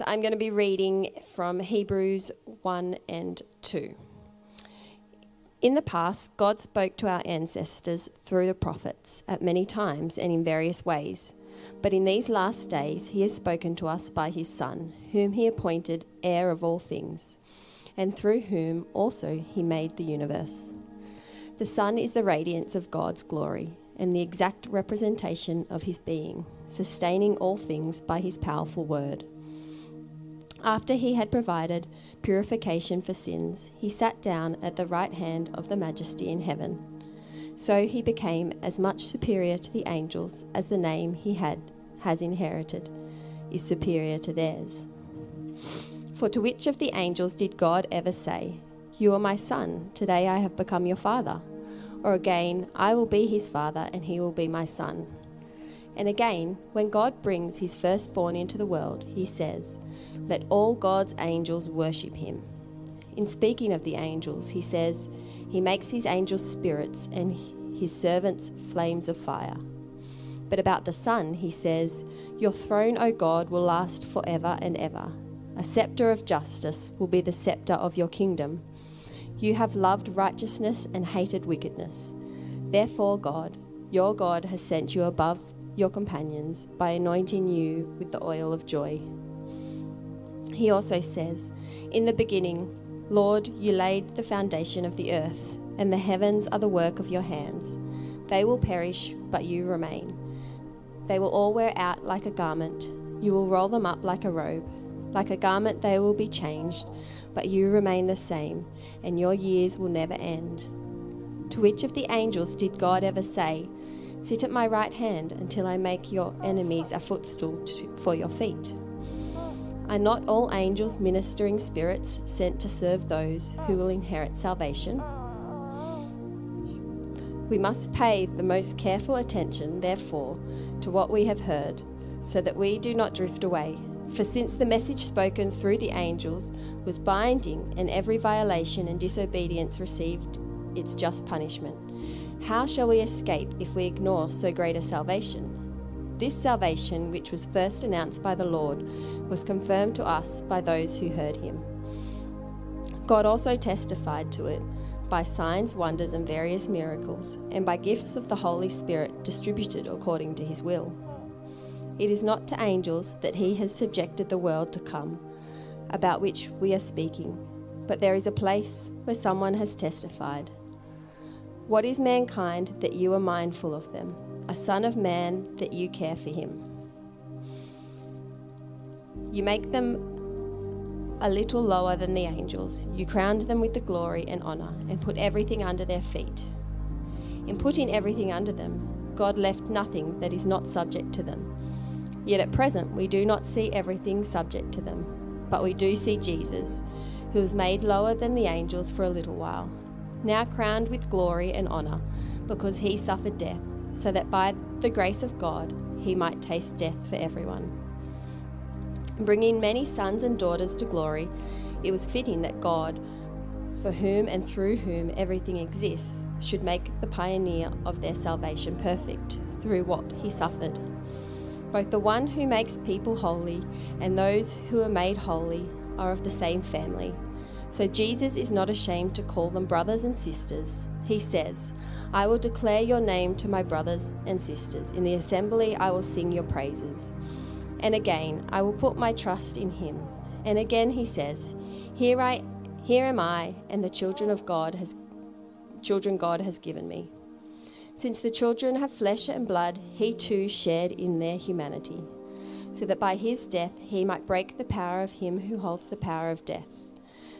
So I'm going to be reading from Hebrews 1 and 2. In the past, God spoke to our ancestors through the prophets at many times and in various ways. But in these last days, He has spoken to us by His Son, whom He appointed heir of all things, and through whom also He made the universe. The Son is the radiance of God's glory and the exact representation of His being, sustaining all things by His powerful word. After he had provided purification for sins, he sat down at the right hand of the Majesty in heaven. So he became as much superior to the angels as the name he had has inherited is superior to theirs. For to which of the angels did God ever say, You are my son, today I have become your father? Or again, I will be his father, and he will be my son. And again, when God brings his firstborn into the world, he says, Let all God's angels worship him. In speaking of the angels, he says, He makes his angels spirits and his servants flames of fire. But about the Son, he says, Your throne, O God, will last forever and ever. A scepter of justice will be the scepter of your kingdom. You have loved righteousness and hated wickedness. Therefore, God, your God, has sent you above your companions by anointing you with the oil of joy. He also says, In the beginning, Lord, you laid the foundation of the earth, and the heavens are the work of your hands. They will perish, but you remain. They will all wear out like a garment. You will roll them up like a robe. Like a garment, they will be changed, but you remain the same, and your years will never end. To which of the angels did God ever say, Sit at my right hand until I make your enemies a footstool to, for your feet. Are not all angels ministering spirits sent to serve those who will inherit salvation? We must pay the most careful attention, therefore, to what we have heard, so that we do not drift away. For since the message spoken through the angels was binding, and every violation and disobedience received its just punishment, how shall we escape if we ignore so great a salvation? This salvation, which was first announced by the Lord, was confirmed to us by those who heard him. God also testified to it by signs, wonders, and various miracles, and by gifts of the Holy Spirit distributed according to his will. It is not to angels that he has subjected the world to come, about which we are speaking, but there is a place where someone has testified. What is mankind that you are mindful of them? A son of man that you care for him. You make them a little lower than the angels. You crowned them with the glory and honour and put everything under their feet. In putting everything under them, God left nothing that is not subject to them. Yet at present, we do not see everything subject to them, but we do see Jesus, who was made lower than the angels for a little while now crowned with glory and honour, because he suffered death, so that by the grace of God he might taste death for everyone. Bringing many sons and daughters to glory, it was fitting that God, for whom and through whom everything exists, should make the pioneer of their salvation perfect through what he suffered. Both the one who makes people holy and those who are made holy are of the same family. So Jesus is not ashamed to call them brothers and sisters. He says, I will declare your name to my brothers and sisters. In the assembly, I will sing your praises. And again, I will put my trust in him. And again, he says, Here I, here am I, and the children of God has, children God has given me. Since the children have flesh and blood, he too shared in their humanity, so that by his death he might break the power of him who holds the power of death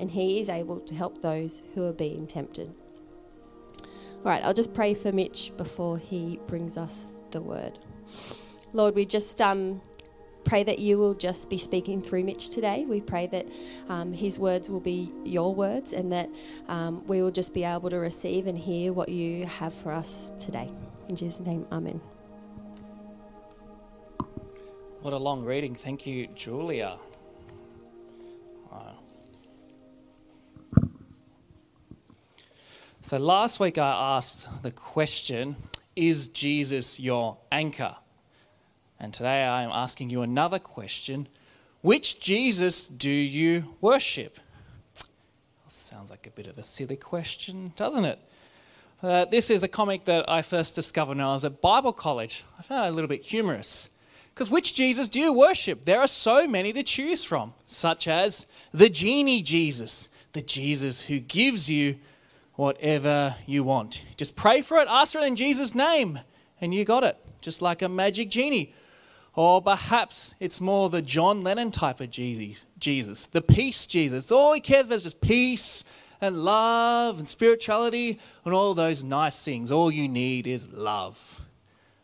and he is able to help those who are being tempted. All right, I'll just pray for Mitch before he brings us the word. Lord, we just um, pray that you will just be speaking through Mitch today. We pray that um, his words will be your words and that um, we will just be able to receive and hear what you have for us today. In Jesus' name, Amen. What a long reading. Thank you, Julia. Wow. So last week I asked the question Is Jesus your anchor? And today I am asking you another question Which Jesus do you worship? Sounds like a bit of a silly question, doesn't it? Uh, this is a comic that I first discovered when I was at Bible college. I found it a little bit humorous. Because which Jesus do you worship? There are so many to choose from, such as the genie Jesus, the Jesus who gives you whatever you want. Just pray for it, ask for it in Jesus' name, and you got it, just like a magic genie. Or perhaps it's more the John Lennon type of Jesus, Jesus, the peace Jesus. All he cares about is just peace and love and spirituality and all those nice things. All you need is love.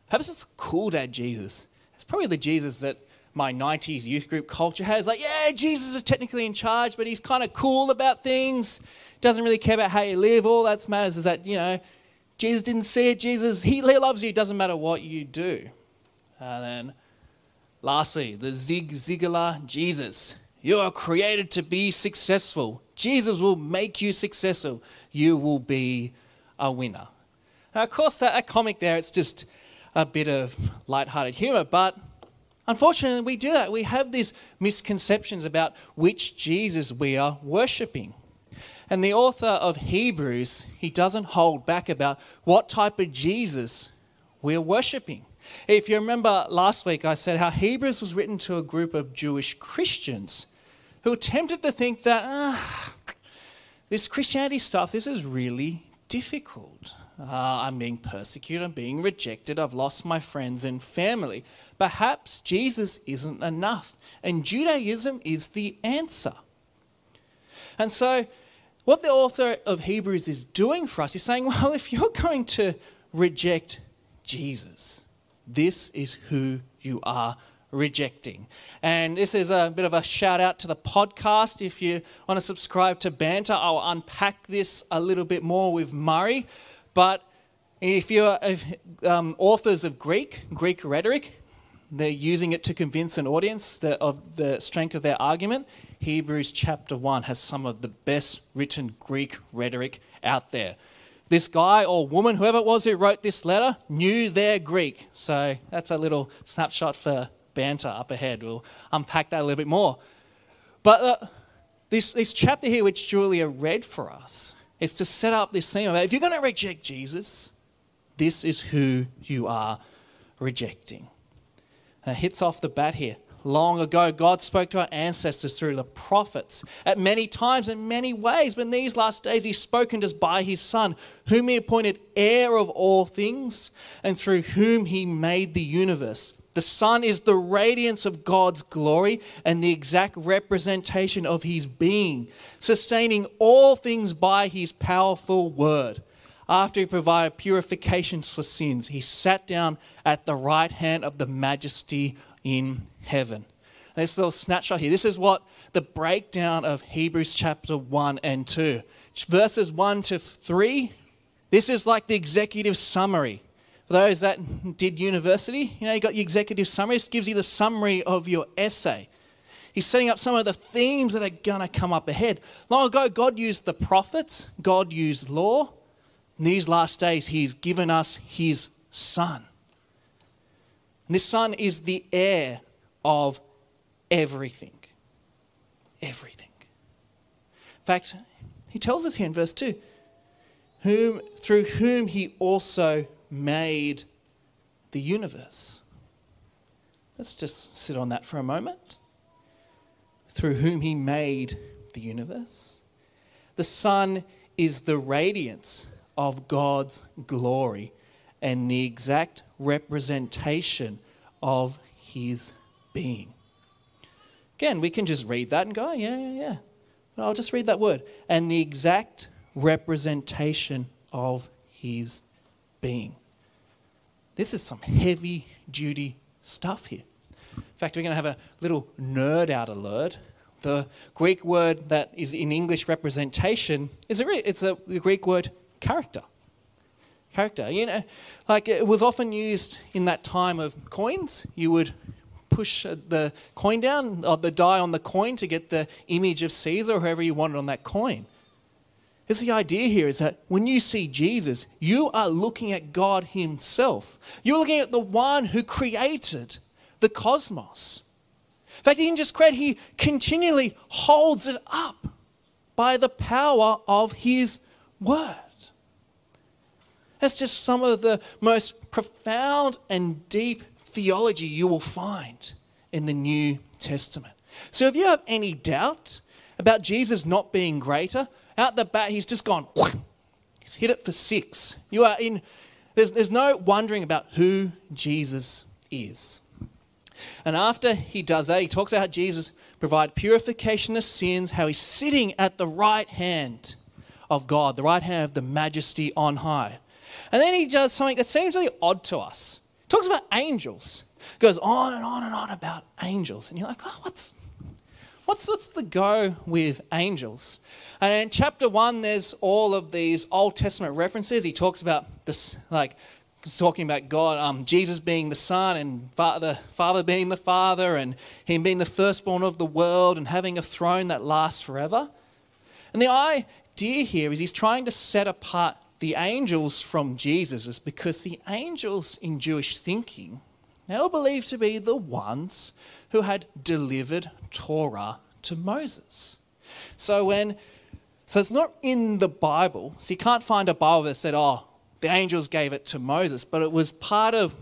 Perhaps it's cool dad Jesus. It's probably the Jesus that my 90s youth group culture has. Like, yeah, Jesus is technically in charge, but he's kind of cool about things. Doesn't really care about how you live. All that matters is that, you know, Jesus didn't see it. Jesus, he, loves you. It doesn't matter what you do. And then Lastly, the Zig Ziglar Jesus. You are created to be successful. Jesus will make you successful. You will be a winner. Now, of course, that, that comic there, it's just a bit of light-hearted humor, but unfortunately, we do that. We have these misconceptions about which Jesus we are worshipping. And the author of Hebrews, he doesn't hold back about what type of Jesus we're worshipping. If you remember last week, I said how Hebrews was written to a group of Jewish Christians who were tempted to think that, ah, this Christianity stuff, this is really difficult. Uh, I'm being persecuted, I'm being rejected, I've lost my friends and family. Perhaps Jesus isn't enough, and Judaism is the answer. And so, what the author of Hebrews is doing for us is saying, well, if you're going to reject Jesus, this is who you are rejecting. And this is a bit of a shout out to the podcast. If you want to subscribe to Banter, I'll unpack this a little bit more with Murray. But if you're um, authors of Greek, Greek rhetoric, they're using it to convince an audience of the strength of their argument. Hebrews chapter 1 has some of the best written Greek rhetoric out there this guy or woman, whoever it was who wrote this letter, knew their Greek. So that's a little snapshot for banter up ahead. We'll unpack that a little bit more. But uh, this, this chapter here, which Julia read for us, is to set up this theme about if you're going to reject Jesus, this is who you are rejecting. It hits off the bat here long ago, God spoke to our ancestors through the prophets at many times in many ways. But in these last days, He's spoken to us by His Son, whom He appointed heir of all things, and through whom He made the universe. The Son is the radiance of God's glory and the exact representation of His being, sustaining all things by His powerful word. After He provided purifications for sins, He sat down at the right hand of the majesty in heaven. This little snapshot here. This is what the breakdown of Hebrews chapter 1 and 2. Verses 1 to 3, this is like the executive summary. For those that did university, you know, you got your executive summary. This gives you the summary of your essay. He's setting up some of the themes that are going to come up ahead. Long ago, God used the prophets, God used law. In these last days, He's given us His Son. And this Son is the heir of everything. Everything. In fact, he tells us here in verse 2 whom, through whom he also made the universe. Let's just sit on that for a moment. Through whom he made the universe. The sun is the radiance of God's glory and the exact representation of his being. Again, we can just read that and go, oh, yeah, yeah, yeah. I'll just read that word. And the exact representation of his being. This is some heavy duty stuff here. In fact, we're going to have a little nerd out alert. The Greek word that is in English representation is a, it's a Greek word character. Character. You know, like it was often used in that time of coins. You would push uh, the coin down, or the die on the coin to get the image of Caesar or whoever you wanted on that coin. Is the idea here is that when you see Jesus, you are looking at God Himself. You're looking at the one who created the cosmos. In fact, He didn't just create, He continually holds it up by the power of His Word. That's just some of the most profound and deep theology you will find in the New Testament. So if you have any doubt about Jesus not being greater, out the bat, he's just gone, he's hit it for six. You are in, there's, there's no wondering about who Jesus is. And after he does that, he talks about how Jesus provided purification of sins, how he's sitting at the right hand of God, the right hand of the majesty on high. And then he does something that seems really odd to us. He talks about angels. Goes on and on and on about angels. And you're like, oh, what's, what's, what's the go with angels? And in chapter one, there's all of these Old Testament references. He talks about this, like, talking about God, um, Jesus being the Son and the Father being the Father, and Him being the firstborn of the world and having a throne that lasts forever. And the idea here is He's trying to set apart the angels from Jesus, is because the angels in Jewish thinking they were believed to be the ones who had delivered Torah to Moses. So when so it's not in the Bible. So you can't find a Bible that said, oh, the angels gave it to Moses, but it was part of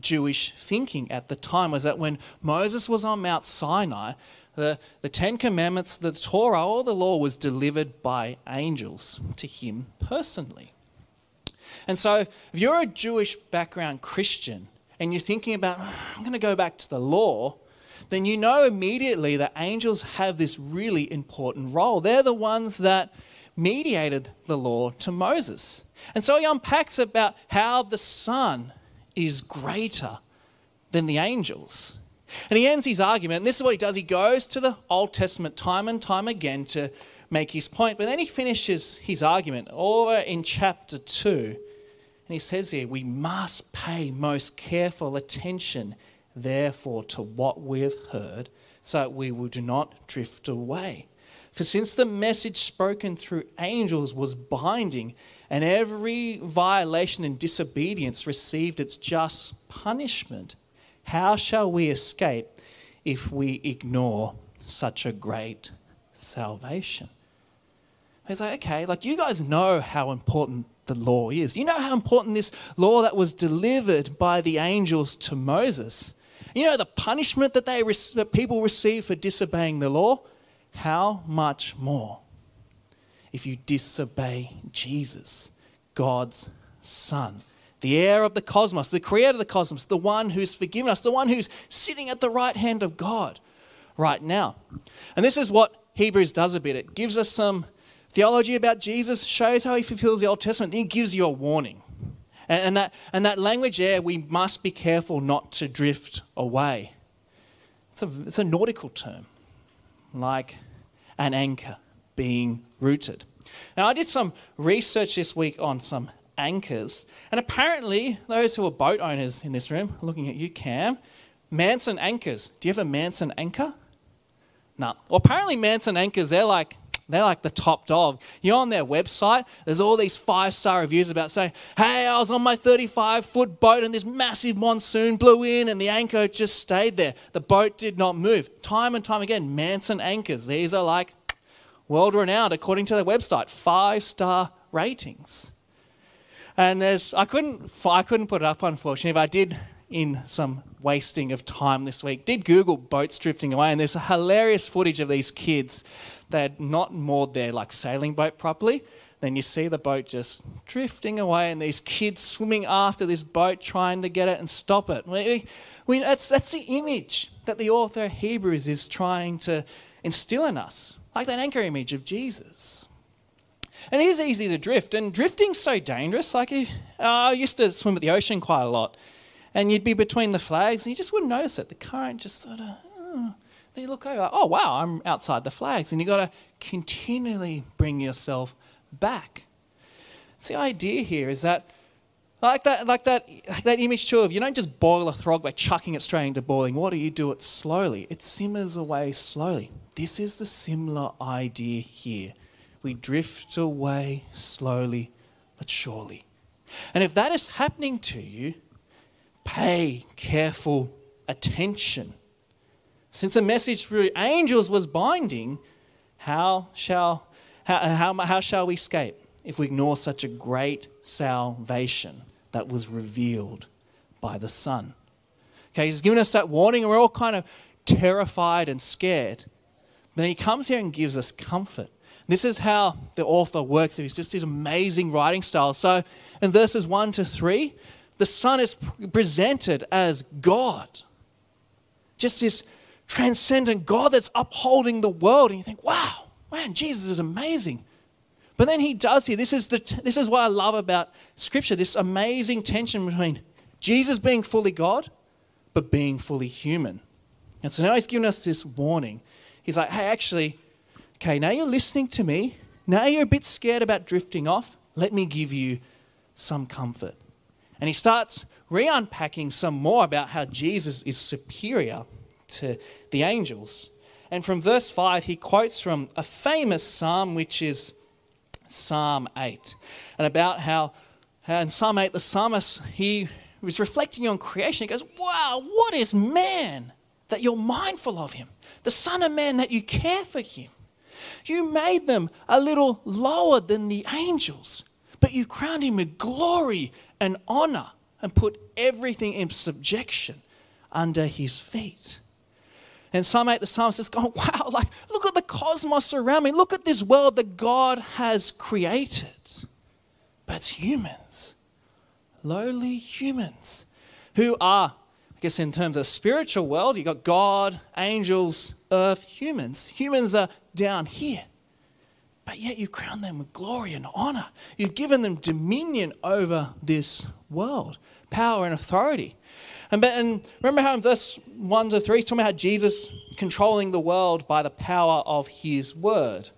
Jewish thinking at the time was that when Moses was on Mount Sinai, the, the Ten Commandments, the Torah, all the law was delivered by angels to him personally. And so if you're a Jewish background Christian and you're thinking about, oh, I'm going to go back to the law, then you know immediately that angels have this really important role. They're the ones that mediated the law to Moses. And so he unpacks about how the Son is greater than the angels. And he ends his argument, and this is what he does. He goes to the Old Testament time and time again to make his point, but then he finishes his argument over in chapter 2. And he says here, we must pay most careful attention therefore to what we have heard, so that we will do not drift away. For since the message spoken through angels was binding, and every violation and disobedience received its just punishment, how shall we escape if we ignore such a great salvation? He's like, okay, like you guys know how important the law is. You know how important this law that was delivered by the angels to Moses you know the punishment that, they, that people receive for disobeying the law? How much more if you disobey Jesus, God's Son, the heir of the cosmos, the creator of the cosmos, the one who's forgiven us, the one who's sitting at the right hand of God right now. And this is what Hebrews does a bit. It gives us some theology about Jesus, shows how he fulfills the Old Testament, and it gives you a warning. And, and, that, and that language there, we must be careful not to drift away. It's a, it's a nautical term, like an anchor being rooted. Now, I did some research this week on some anchors, and apparently, those who are boat owners in this room, looking at you, Cam, Manson anchors. Do you have a Manson anchor? No. Well, apparently, Manson anchors, they're like they're like the top dog. You're on their website, there's all these five star reviews about saying, hey, I was on my 35 foot boat and this massive monsoon blew in and the anchor just stayed there. The boat did not move. Time and time again, Manson anchors. These are like world renowned according to their website, five star ratings. And there's, I couldn't, I couldn't put it up unfortunately, but I did in some wasting of time this week. Did Google boats drifting away, and there's a hilarious footage of these kids they had not moored their like sailing boat properly, then you see the boat just drifting away and these kids swimming after this boat trying to get it and stop it. We, we, that's, that's the image that the author of Hebrews is trying to instill in us, like that anchor image of Jesus. And it is easy to drift, and drifting's so dangerous. Like, if, uh, I used to swim at the ocean quite a lot, and you'd be between the flags, and you just wouldn't notice it. The current just sort of, oh. then you look over, oh wow, I'm outside the flags, and you've got to continually bring yourself back. So the idea here is that, like that, like that, like that image too of you don't just boil a frog by chucking it straight into boiling water. You do it slowly. It simmers away slowly. This is the similar idea here. We drift away slowly but surely. And if that is happening to you, pay careful attention. Since the message through angels was binding, how shall how, how, how shall we escape if we ignore such a great salvation that was revealed by the Son? Okay, he's given us that warning, and we're all kind of terrified and scared. But then he comes here and gives us comfort. This is how the author works. It's just his amazing writing style. So in verses 1 to 3, the Son is presented as God. Just this transcendent God that's upholding the world. And you think, wow, man, Jesus is amazing. But then he does here. This is, the, this is what I love about Scripture this amazing tension between Jesus being fully God, but being fully human. And so now he's given us this warning. He's like, hey, actually, okay, now you're listening to me. Now you're a bit scared about drifting off. Let me give you some comfort. And he starts re unpacking some more about how Jesus is superior to the angels. And from verse 5, he quotes from a famous psalm, which is Psalm 8, and about how, how in Psalm 8, the psalmist, he was reflecting on creation. He goes, Wow, what is man that you're mindful of him? The Son of Man that you care for him. You made them a little lower than the angels, but you crowned him with glory and honor and put everything in subjection under his feet. And Psalm 8, the psalmist is going, wow, like, look at the cosmos around me. Look at this world that God has created. But it's humans, lowly humans, who are, guess, in terms of spiritual world, you've got God, angels, earth, humans. Humans are down here. But yet you crown them with glory and honor. You've given them dominion over this world, power and authority. And, and remember how in verse 1 to 3, talking about Jesus controlling the world by the power of his word.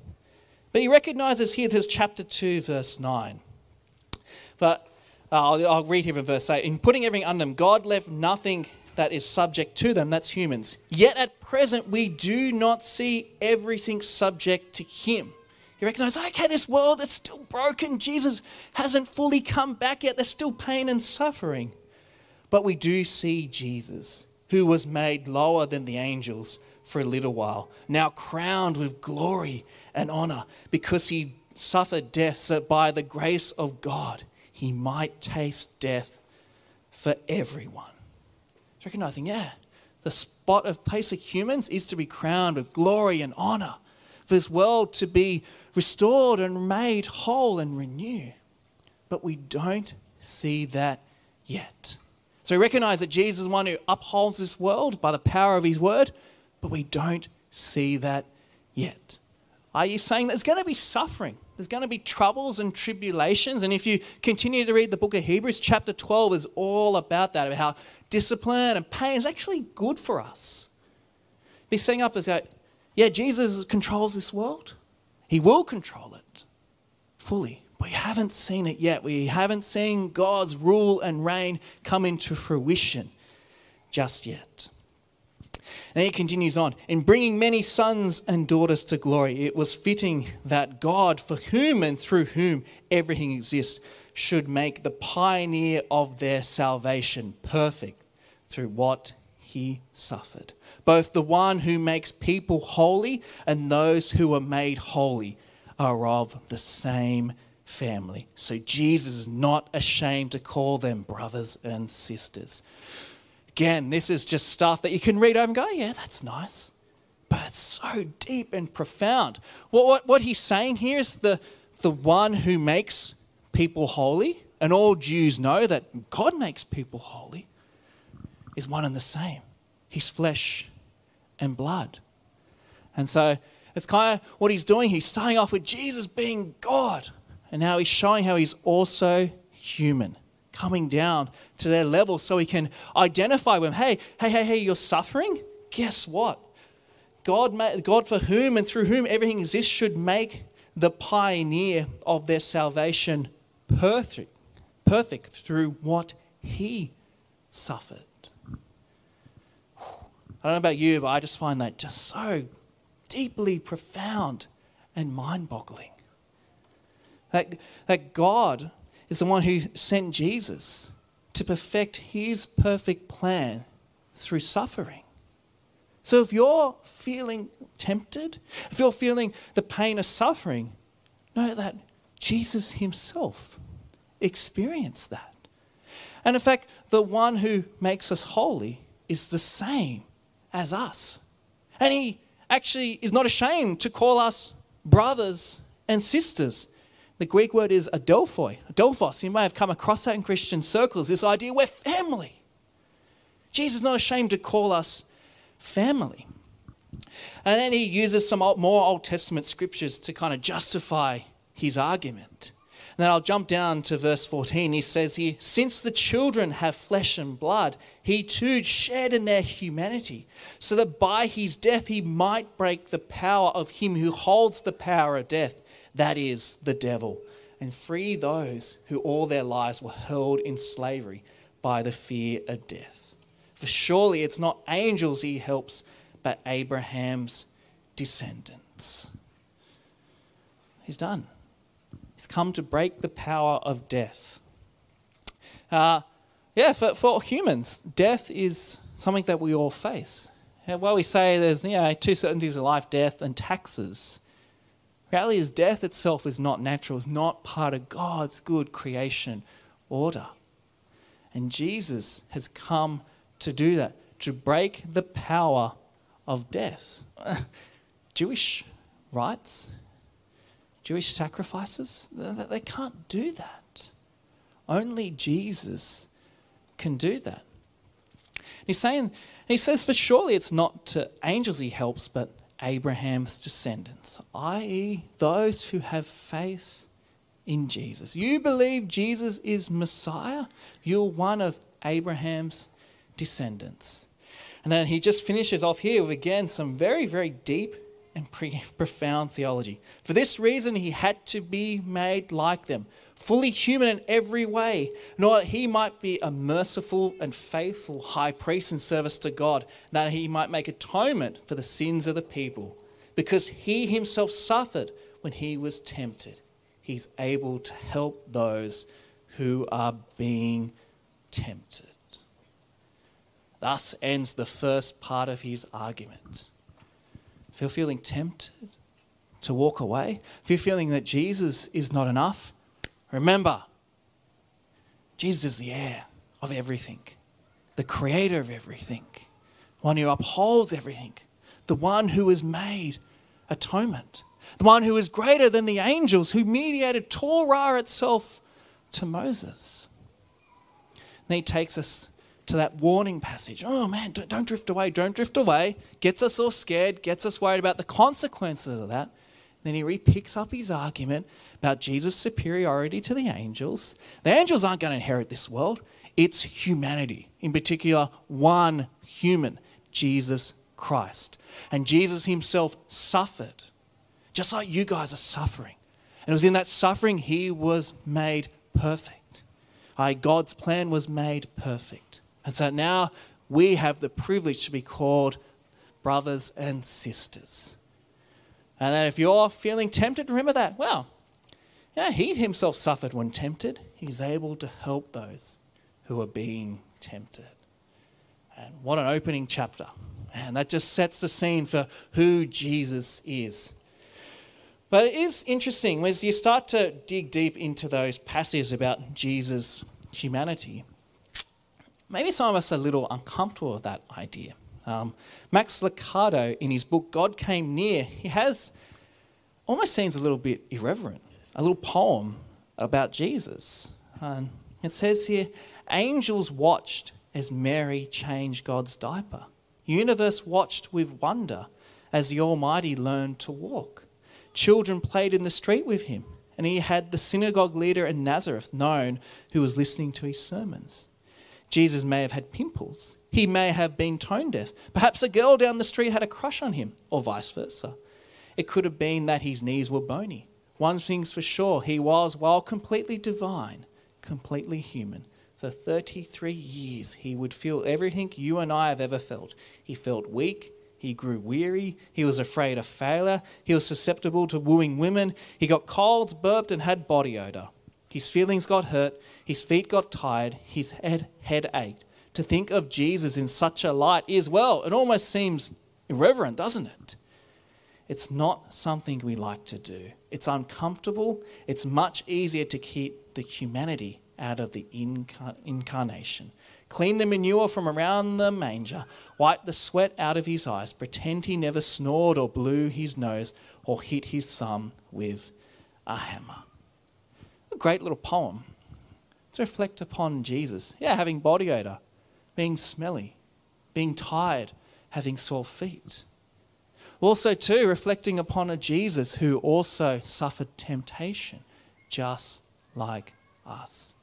But he recognizes here this chapter 2, verse 9. But uh, I'll, I'll read here from verse 8. In putting everything under them, God left nothing that is subject to them, that's humans. Yet at present, we do not see everything subject to him. He recognizes, okay, this world is still broken. Jesus hasn't fully come back yet. There's still pain and suffering. But we do see Jesus, who was made lower than the angels for a little while, now crowned with glory and honor because he suffered death, by the grace of God, he might taste death for everyone. It's recognizing, yeah, the spot of place of humans is to be crowned with glory and honor, for this world to be restored and made whole and renewed. But we don't see that yet. So we recognize that Jesus is one who upholds this world by the power of his word, but we don't see that yet. Are you saying there's going to be suffering? There's going to be troubles and tribulations. And if you continue to read the book of Hebrews, chapter 12 is all about that, about how discipline and pain is actually good for us. Be saying up as that, yeah, Jesus controls this world. He will control it fully. We haven't seen it yet. We haven't seen God's rule and reign come into fruition just yet. And he continues on In bringing many sons and daughters to glory, it was fitting that God, for whom and through whom everything exists, should make the pioneer of their salvation perfect through what he suffered. Both the one who makes people holy and those who are made holy are of the same family. So Jesus is not ashamed to call them brothers and sisters. Again, this is just stuff that you can read over and go, yeah, that's nice. but it's so deep and profound. What, what, what he's saying here is the, the one who makes people holy, and all Jews know that God makes people holy, is one and the same. He's flesh and blood. And so it's kind of what he's doing. He's starting off with Jesus being God, and now he's showing how he's also human, coming down to their level so he can identify with them. Hey, hey, hey, hey, you're suffering? Guess what? God, God for whom and through whom everything exists should make the pioneer of their salvation perfect, perfect through what he suffered. I don't know about you, but I just find that just so deeply profound and mind boggling. That, that God is the one who sent Jesus to perfect his perfect plan through suffering. So if you're feeling tempted, if you're feeling the pain of suffering, know that Jesus himself experienced that. And in fact, the one who makes us holy is the same as us. And he actually is not ashamed to call us brothers and sisters. The Greek word is adelphoi, adelphos. You may have come across that in Christian circles, this idea we're family. Jesus is not ashamed to call us family. And then he uses some more Old Testament scriptures to kind of justify his argument. And then I'll jump down to verse 14. He says here, Since the children have flesh and blood, he too shared in their humanity, so that by his death he might break the power of him who holds the power of death, that is, the devil, and free those who all their lives were held in slavery by the fear of death. For surely it's not angels he helps, but Abraham's descendants. He's done. He's come to break the power of death. Uh, yeah, for, for humans, death is something that we all face. Well, we say there's you know, two certainties of life death and taxes. Reality is, death itself is not natural, it's not part of God's good creation order. And Jesus has come to do that, to break the power of death. Jewish rites Jewish sacrifices, they can't do that. Only Jesus can do that. He's saying, he says, for surely it's not to angels he helps, but Abraham's descendants, i.e., those who have faith in Jesus. You believe Jesus is Messiah, you're one of Abraham's descendants. And then he just finishes off here with again some very, very deep and profound theology. For this reason, he had to be made like them, fully human in every way, order that he might be a merciful and faithful high priest in service to God, that he might make atonement for the sins of the people. Because he himself suffered when he was tempted, he's able to help those who are being tempted. Thus ends the first part of his argument. If you're feeling tempted to walk away, if you're feeling that Jesus is not enough, remember, Jesus is the heir of everything, the creator of everything, one who upholds everything, the one who has made atonement, the one who is greater than the angels, who mediated Torah itself to Moses. then he takes us to that warning passage. Oh man, don't, don't drift away, don't drift away. Gets us all scared, gets us worried about the consequences of that. Then he repicks up his argument about Jesus' superiority to the angels. The angels aren't going to inherit this world, it's humanity, in particular, one human, Jesus Christ. And Jesus himself suffered, just like you guys are suffering. And it was in that suffering he was made perfect. God's plan was made perfect. And so now we have the privilege to be called brothers and sisters. And then if you're feeling tempted, remember that. Well, yeah, he himself suffered when tempted. He's able to help those who are being tempted. And what an opening chapter. And that just sets the scene for who Jesus is. But it is interesting as you start to dig deep into those passages about Jesus' humanity maybe some of us are a little uncomfortable with that idea. Um, Max Lucado, in his book God Came Near, he has almost seems a little bit irreverent, a little poem about Jesus. Um, it says here, angels watched as Mary changed God's diaper. Universe watched with wonder as the Almighty learned to walk. Children played in the street with him, and he had the synagogue leader in Nazareth known who was listening to his sermons. Jesus may have had pimples. He may have been tone deaf. Perhaps a girl down the street had a crush on him, or vice versa. It could have been that his knees were bony. One thing's for sure, he was, while completely divine, completely human. For 33 years, he would feel everything you and I have ever felt. He felt weak, he grew weary. He was afraid of failure. He was susceptible to wooing women. He got colds, burped, and had body odor. His feelings got hurt. His feet got tired. His head, head ached. To think of Jesus in such a light is, well, it almost seems irreverent, doesn't it? It's not something we like to do. It's uncomfortable. It's much easier to keep the humanity out of the incar- incarnation clean the manure from around the manger, wipe the sweat out of his eyes, pretend he never snored or blew his nose or hit his thumb with a hammer. A great little poem to reflect upon Jesus. Yeah, having body odor, being smelly, being tired, having sore feet. Also, too, reflecting upon a Jesus who also suffered temptation, just like us.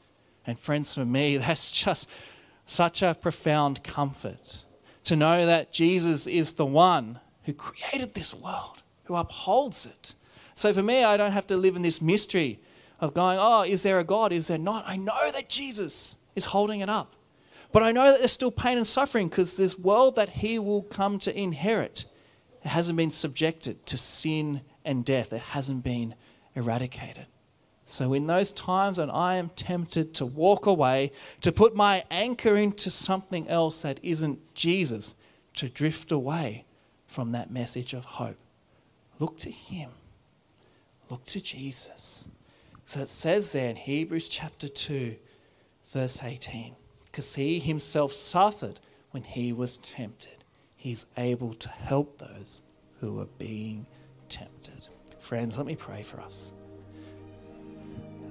And friends, for me, that's just such a profound comfort to know that Jesus is the one who created this world, who upholds it. So for me, I don't have to live in this mystery of going, oh, is there a God? Is there not? I know that Jesus is holding it up. But I know that there's still pain and suffering because this world that he will come to inherit hasn't been subjected to sin and death. It hasn't been eradicated. So, in those times when I am tempted to walk away, to put my anchor into something else that isn't Jesus, to drift away from that message of hope, look to Him. Look to Jesus. So it says there in Hebrews chapter 2, verse 18, because He Himself suffered when He was tempted. He's able to help those who are being tempted. Friends, let me pray for us.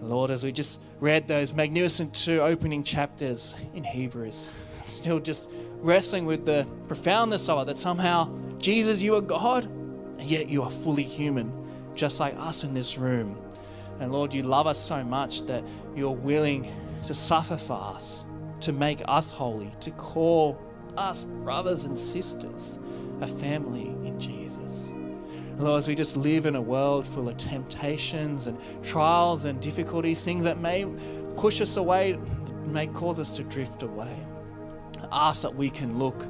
Lord, as we just read those magnificent two opening chapters in Hebrews, still just wrestling with the profoundness of it that somehow, Jesus, you are God, and yet you are fully human, just like us in this room. And Lord, you love us so much that you're willing to suffer for us, to make us holy, to call us brothers and sisters, a family in Jesus. Lord, as we just live in a world full of temptations and trials and difficulties, things that may push us away, may cause us to drift away, ask that we can look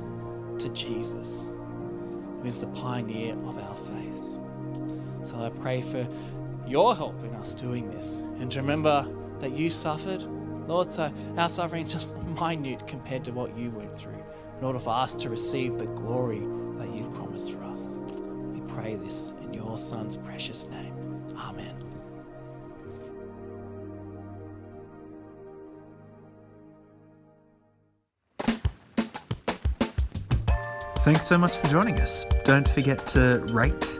to Jesus, who is the pioneer of our faith. So I pray for your help in us doing this and to remember that you suffered. Lord, so our suffering is just minute compared to what you went through in order for us to receive the glory that you've promised for us We pray this in your Son's precious name. Amen. Thanks so much for joining us. Don't forget to rate